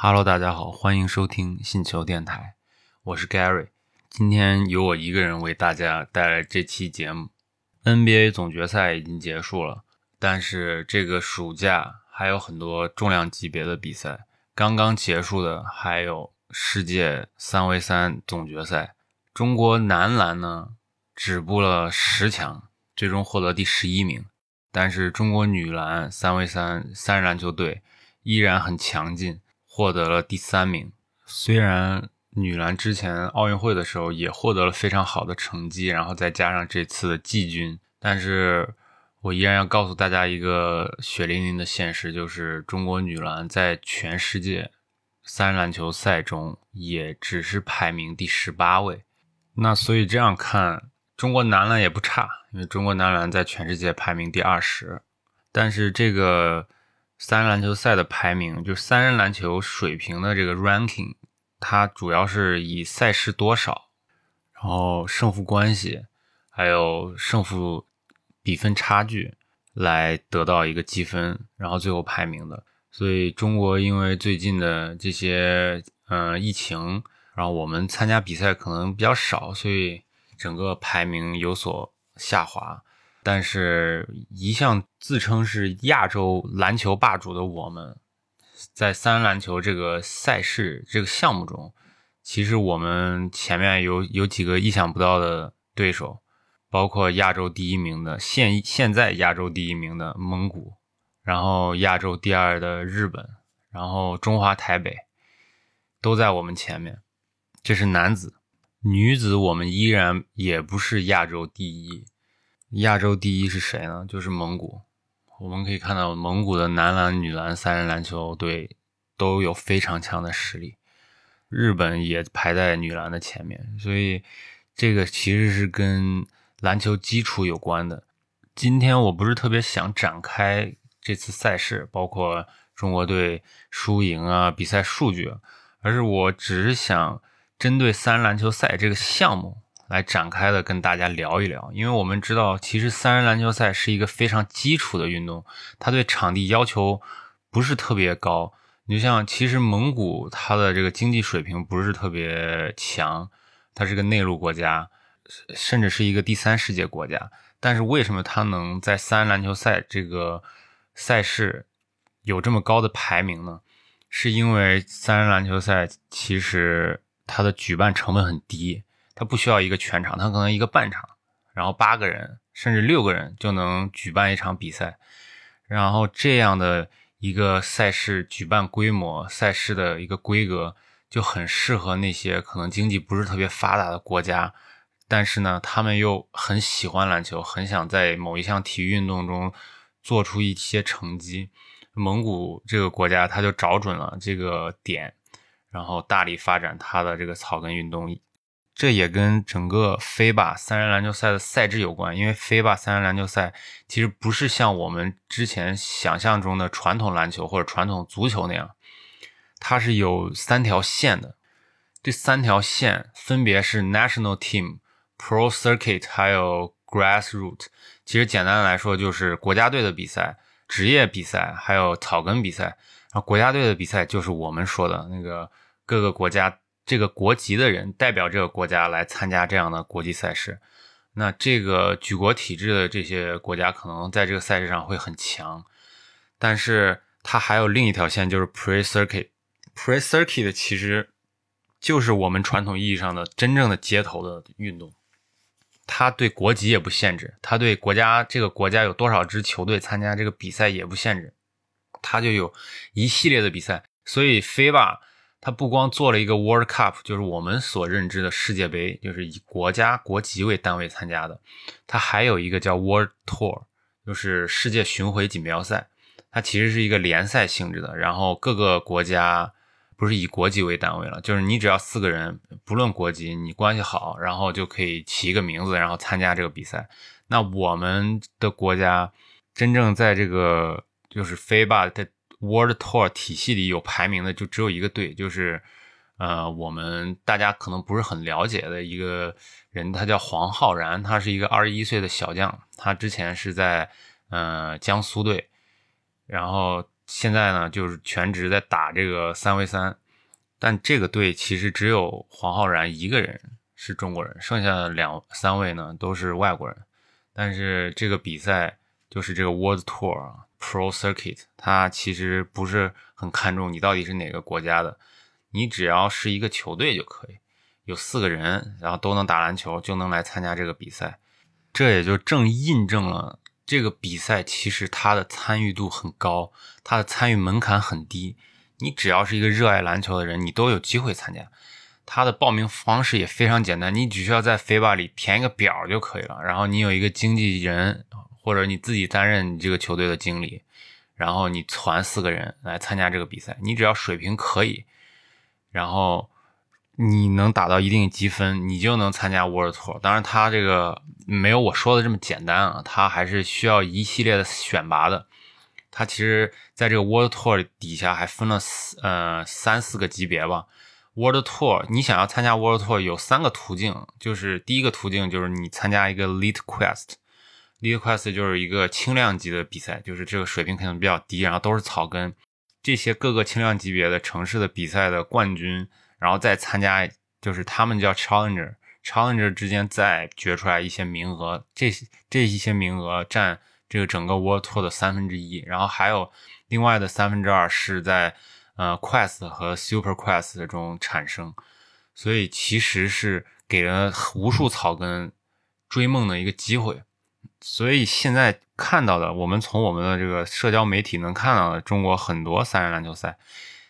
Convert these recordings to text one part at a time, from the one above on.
Hello，大家好，欢迎收听信球电台，我是 Gary。今天由我一个人为大家带来这期节目。NBA 总决赛已经结束了，但是这个暑假还有很多重量级别的比赛。刚刚结束的还有世界三 v 三总决赛，中国男篮呢止步了十强，最终获得第十一名。但是中国女篮三 v 三三人篮球队依然很强劲。获得了第三名。虽然女篮之前奥运会的时候也获得了非常好的成绩，然后再加上这次的季军，但是我依然要告诉大家一个血淋淋的现实，就是中国女篮在全世界三篮球赛中也只是排名第十八位。那所以这样看，中国男篮也不差，因为中国男篮在全世界排名第二十。但是这个。三人篮球赛的排名，就是三人篮球水平的这个 ranking，它主要是以赛事多少，然后胜负关系，还有胜负比分差距来得到一个积分，然后最后排名的。所以中国因为最近的这些嗯疫情，然后我们参加比赛可能比较少，所以整个排名有所下滑。但是，一向自称是亚洲篮球霸主的我们，在三篮球这个赛事、这个项目中，其实我们前面有有几个意想不到的对手，包括亚洲第一名的现现在亚洲第一名的蒙古，然后亚洲第二的日本，然后中华台北，都在我们前面。这是男子，女子我们依然也不是亚洲第一。亚洲第一是谁呢？就是蒙古。我们可以看到，蒙古的男篮、女篮三人篮球队都有非常强的实力。日本也排在女篮的前面，所以这个其实是跟篮球基础有关的。今天我不是特别想展开这次赛事，包括中国队输赢啊、比赛数据，而是我只是想针对三人篮球赛这个项目。来展开的跟大家聊一聊，因为我们知道，其实三人篮球赛是一个非常基础的运动，它对场地要求不是特别高。你就像，其实蒙古它的这个经济水平不是特别强，它是个内陆国家，甚至是一个第三世界国家。但是为什么它能在三人篮球赛这个赛事有这么高的排名呢？是因为三人篮球赛其实它的举办成本很低。他不需要一个全场，他可能一个半场，然后八个人甚至六个人就能举办一场比赛。然后这样的一个赛事举办规模、赛事的一个规格，就很适合那些可能经济不是特别发达的国家，但是呢，他们又很喜欢篮球，很想在某一项体育运动中做出一些成绩。蒙古这个国家，他就找准了这个点，然后大力发展他的这个草根运动。这也跟整个飞吧三人篮球赛的赛制有关，因为飞吧三人篮球赛其实不是像我们之前想象中的传统篮球或者传统足球那样，它是有三条线的。这三条线分别是 National Team、Pro Circuit 还有 Grassroot。其实简单的来说就是国家队的比赛、职业比赛还有草根比赛。然后国家队的比赛就是我们说的那个各个国家。这个国籍的人代表这个国家来参加这样的国际赛事，那这个举国体制的这些国家可能在这个赛事上会很强，但是它还有另一条线，就是 Pre Circuit。Pre Circuit 其实就是我们传统意义上的真正的街头的运动，它对国籍也不限制，它对国家这个国家有多少支球队参加这个比赛也不限制，它就有一系列的比赛，所以飞吧。他不光做了一个 World Cup，就是我们所认知的世界杯，就是以国家国籍为单位参加的。他还有一个叫 World Tour，就是世界巡回锦标赛。它其实是一个联赛性质的，然后各个国家不是以国籍为单位了，就是你只要四个人，不论国籍，你关系好，然后就可以起一个名字，然后参加这个比赛。那我们的国家真正在这个就是飞吧的。World Tour 体系里有排名的就只有一个队，就是呃，我们大家可能不是很了解的一个人，他叫黄浩然，他是一个二十一岁的小将，他之前是在呃江苏队，然后现在呢就是全职在打这个三 v 三，但这个队其实只有黄浩然一个人是中国人，剩下的两三位呢都是外国人。但是这个比赛就是这个 World Tour 啊 Pro Circuit，它其实不是很看重你到底是哪个国家的，你只要是一个球队就可以，有四个人，然后都能打篮球，就能来参加这个比赛。这也就正印证了。这个比赛其实它的参与度很高，它的参与门槛很低。你只要是一个热爱篮球的人，你都有机会参加。它的报名方式也非常简单，你只需要在 FIBA 里填一个表就可以了。然后你有一个经纪人，或者你自己担任你这个球队的经理，然后你攒四个人来参加这个比赛。你只要水平可以，然后。你能打到一定积分，你就能参加 World Tour。当然，它这个没有我说的这么简单啊，它还是需要一系列的选拔的。它其实在这个 World Tour 底下还分了四呃三四个级别吧。World Tour，你想要参加 World Tour 有三个途径，就是第一个途径就是你参加一个 Lead Quest League Quest 就是一个轻量级的比赛，就是这个水平可能比较低，然后都是草根，这些各个轻量级别的城市的比赛的冠军。然后再参加，就是他们叫 challenger，challenger 之间再决出来一些名额，这这一些名额占这个整个 World Tour 的三分之一，然后还有另外的三分之二是在呃 Quest 和 Super Quest 中产生，所以其实是给了无数草根追梦的一个机会。所以现在看到的，我们从我们的这个社交媒体能看到的中国很多三人篮球赛，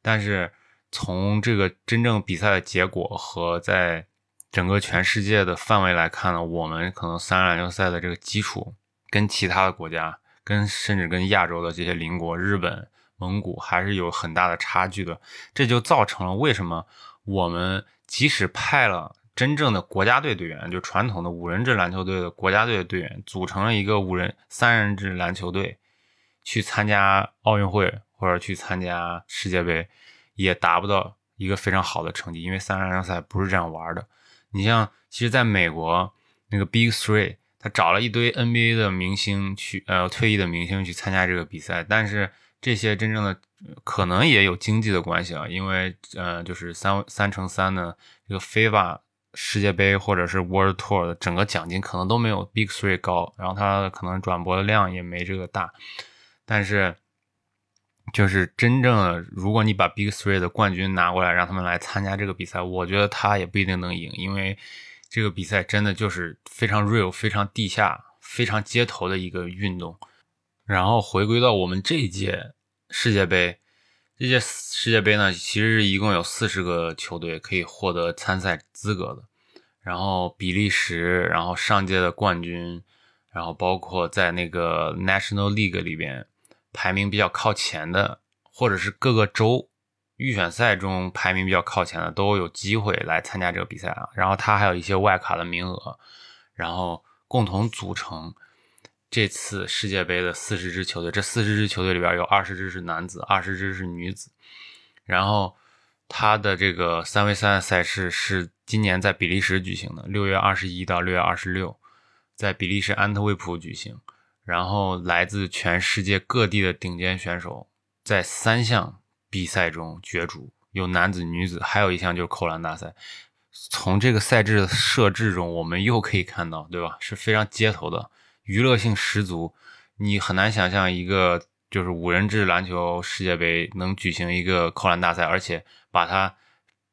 但是。从这个真正比赛的结果和在整个全世界的范围来看呢，我们可能三人篮球赛的这个基础跟其他的国家，跟甚至跟亚洲的这些邻国日本、蒙古还是有很大的差距的。这就造成了为什么我们即使派了真正的国家队队员，就传统的五人制篮球队的国家队的队员，组成了一个五人三人制篮球队去参加奥运会或者去参加世界杯。也达不到一个非常好的成绩，因为三人篮球赛不是这样玩的。你像，其实在美国那个 Big Three，他找了一堆 NBA 的明星去，呃，退役的明星去参加这个比赛，但是这些真正的可能也有经济的关系啊，因为呃，就是三三乘三的这个 FIBA 世界杯或者是 World Tour 的整个奖金可能都没有 Big Three 高，然后它可能转播的量也没这个大，但是。就是真正的，如果你把 Big Three 的冠军拿过来，让他们来参加这个比赛，我觉得他也不一定能赢，因为这个比赛真的就是非常 real、非常地下、非常街头的一个运动。然后回归到我们这一届世界杯，这届世界杯呢，其实一共有四十个球队可以获得参赛资格的。然后比利时，然后上届的冠军，然后包括在那个 National League 里边。排名比较靠前的，或者是各个州预选赛中排名比较靠前的，都有机会来参加这个比赛啊。然后他还有一些外卡的名额，然后共同组成这次世界杯的四十支球队。这四十支球队里边有二十支是男子，二十支是女子。然后他的这个三 v 三的赛事是今年在比利时举行的，六月二十一到六月二十六，在比利时安特卫普举行。然后来自全世界各地的顶尖选手在三项比赛中角逐，有男子、女子，还有一项就是扣篮大赛。从这个赛制的设置中，我们又可以看到，对吧？是非常街头的，娱乐性十足。你很难想象一个就是五人制篮球世界杯能举行一个扣篮大赛，而且把它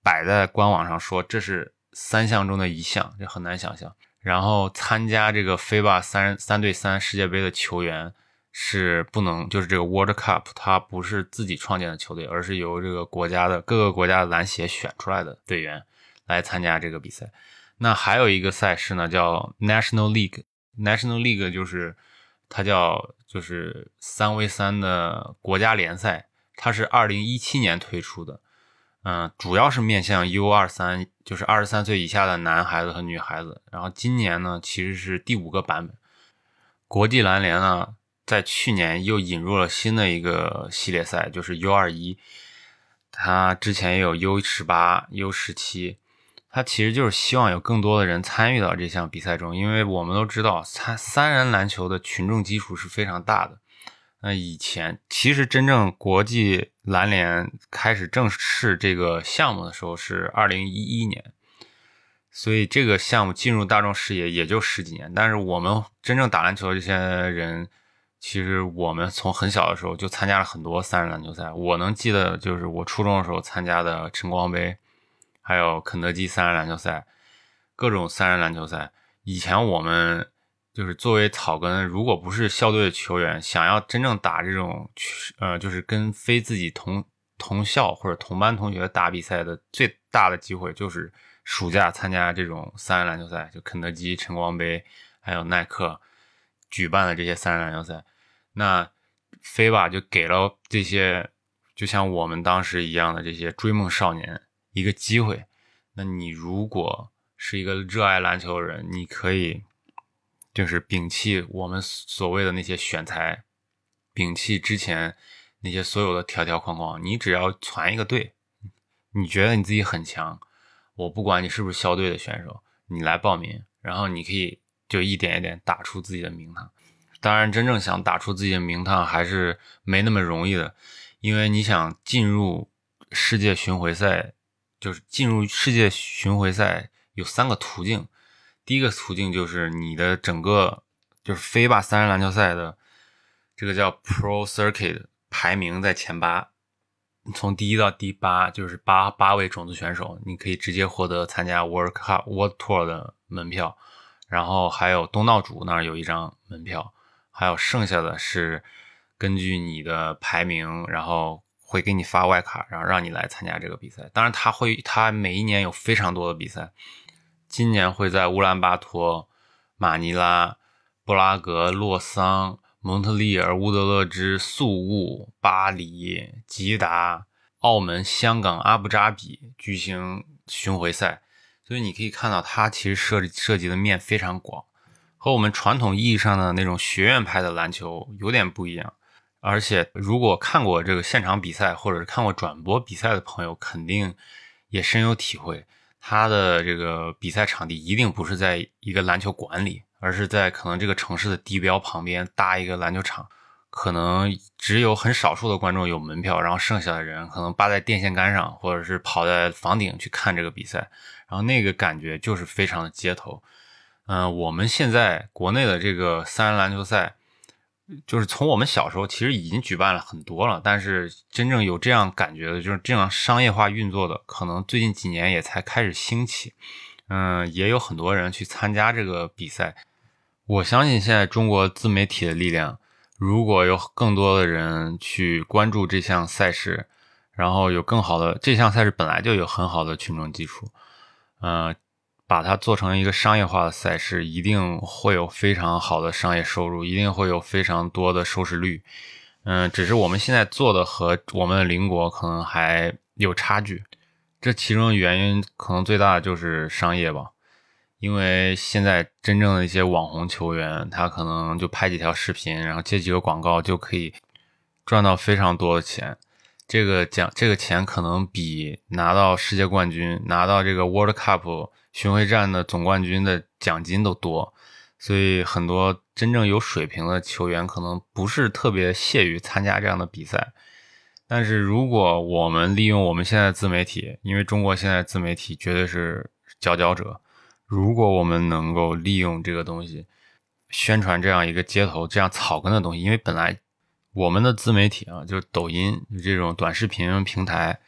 摆在官网上说这是三项中的一项，这很难想象。然后参加这个 FIBA 三三对三世界杯的球员是不能，就是这个 World Cup，它不是自己创建的球队，而是由这个国家的各个国家篮协选出来的队员来参加这个比赛。那还有一个赛事呢，叫 National League National League 就是它叫就是三 v 三的国家联赛，它是二零一七年推出的。嗯，主要是面向 U 二三，就是二十三岁以下的男孩子和女孩子。然后今年呢，其实是第五个版本。国际篮联呢，在去年又引入了新的一个系列赛，就是 U 二一。它之前也有 U 十八、U 十七，他其实就是希望有更多的人参与到这项比赛中，因为我们都知道，三三人篮球的群众基础是非常大的。那以前其实真正国际篮联开始正式这个项目的时候是二零一一年，所以这个项目进入大众视野也就十几年。但是我们真正打篮球的这些人，其实我们从很小的时候就参加了很多三人篮球赛。我能记得就是我初中的时候参加的晨光杯，还有肯德基三人篮球赛，各种三人篮球赛。以前我们。就是作为草根，如果不是校队的球员，想要真正打这种，呃，就是跟非自己同同校或者同班同学打比赛的最大的机会，就是暑假参加这种三人篮球赛，就肯德基、晨光杯，还有耐克举办的这些三人篮球赛。那飞吧就给了这些，就像我们当时一样的这些追梦少年一个机会。那你如果是一个热爱篮球的人，你可以。就是摒弃我们所谓的那些选材，摒弃之前那些所有的条条框框，你只要传一个队，你觉得你自己很强，我不管你是不是校队的选手，你来报名，然后你可以就一点一点打出自己的名堂。当然，真正想打出自己的名堂还是没那么容易的，因为你想进入世界巡回赛，就是进入世界巡回赛有三个途径。第一个途径就是你的整个就是飞吧三人篮球赛的这个叫 Pro Circuit 排名在前八，从第一到第八就是八八位种子选手，你可以直接获得参加 World Cup World Tour 的门票，然后还有东道主那儿有一张门票，还有剩下的是根据你的排名，然后会给你发外卡，然后让你来参加这个比赛。当然，他会他每一年有非常多的比赛。今年会在乌兰巴托、马尼拉、布拉格、洛桑、蒙特利尔、乌德勒支、宿务、巴黎、吉达、澳门、香港、阿布扎比举行巡回赛，所以你可以看到，它其实设设计的面非常广，和我们传统意义上的那种学院派的篮球有点不一样。而且，如果看过这个现场比赛，或者是看过转播比赛的朋友，肯定也深有体会。他的这个比赛场地一定不是在一个篮球馆里，而是在可能这个城市的地标旁边搭一个篮球场，可能只有很少数的观众有门票，然后剩下的人可能扒在电线杆上，或者是跑在房顶去看这个比赛，然后那个感觉就是非常的街头。嗯，我们现在国内的这个三人篮球赛。就是从我们小时候其实已经举办了很多了，但是真正有这样感觉的，就是这样商业化运作的，可能最近几年也才开始兴起。嗯，也有很多人去参加这个比赛。我相信现在中国自媒体的力量，如果有更多的人去关注这项赛事，然后有更好的这项赛事本来就有很好的群众基础，嗯。把它做成一个商业化的赛事，一定会有非常好的商业收入，一定会有非常多的收视率。嗯，只是我们现在做的和我们的邻国可能还有差距。这其中原因可能最大的就是商业吧，因为现在真正的一些网红球员，他可能就拍几条视频，然后接几个广告就可以赚到非常多的钱。这个奖，这个钱可能比拿到世界冠军、拿到这个 World Cup。巡回战的总冠军的奖金都多，所以很多真正有水平的球员可能不是特别屑于参加这样的比赛。但是如果我们利用我们现在自媒体，因为中国现在自媒体绝对是佼佼者，如果我们能够利用这个东西宣传这样一个街头、这样草根的东西，因为本来我们的自媒体啊，就是抖音这种短视频平台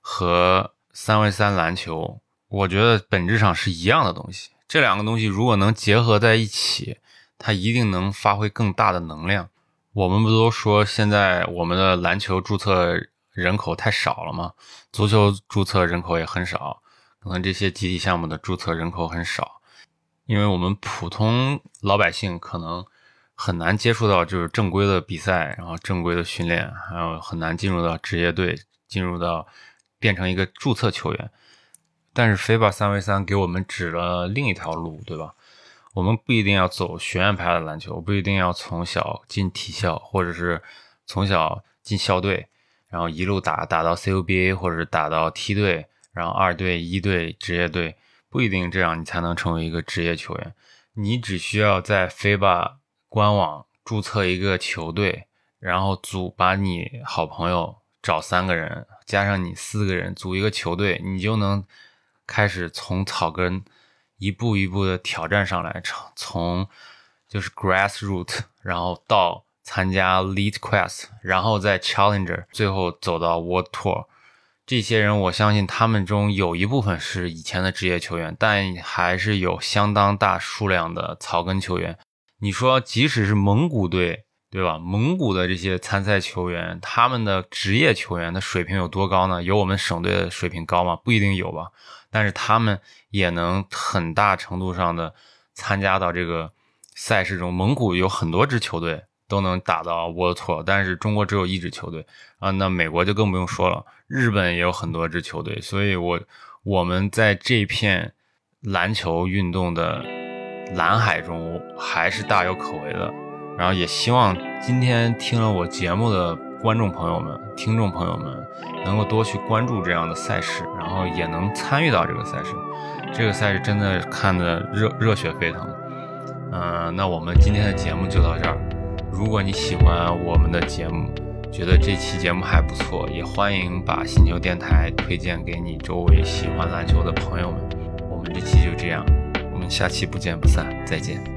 和三 v 三篮球。我觉得本质上是一样的东西，这两个东西如果能结合在一起，它一定能发挥更大的能量。我们不都说现在我们的篮球注册人口太少了吗？足球注册人口也很少，可能这些集体项目的注册人口很少，因为我们普通老百姓可能很难接触到就是正规的比赛，然后正规的训练，还有很难进入到职业队，进入到变成一个注册球员。但是 FIBA 三 v 三给我们指了另一条路，对吧？我们不一定要走学院派的篮球，不一定要从小进体校，或者是从小进校队，然后一路打打到 CUBA，或者是打到梯队，然后二队、一队、职业队，不一定这样你才能成为一个职业球员。你只需要在 FIBA 官网注册一个球队，然后组把你好朋友找三个人，加上你四个人组一个球队，你就能开始从草根一步一步的挑战上来，从就是 grassroot，然后到参加 lead quest，然后再 challenger，最后走到 world tour。这些人，我相信他们中有一部分是以前的职业球员，但还是有相当大数量的草根球员。你说，即使是蒙古队，对吧？蒙古的这些参赛球员，他们的职业球员的水平有多高呢？有我们省队的水平高吗？不一定有吧。但是他们也能很大程度上的参加到这个赛事中。蒙古有很多支球队。都能打到 World Tour，但是中国只有一支球队啊，那美国就更不用说了，日本也有很多支球队，所以我我们在这片篮球运动的蓝海中还是大有可为的。然后也希望今天听了我节目的观众朋友们、听众朋友们能够多去关注这样的赛事，然后也能参与到这个赛事。这个赛事真的看得热热血沸腾。嗯，那我们今天的节目就到这儿。如果你喜欢我们的节目，觉得这期节目还不错，也欢迎把星球电台推荐给你周围喜欢篮球的朋友们。我们这期就这样，下期不见不散，再见。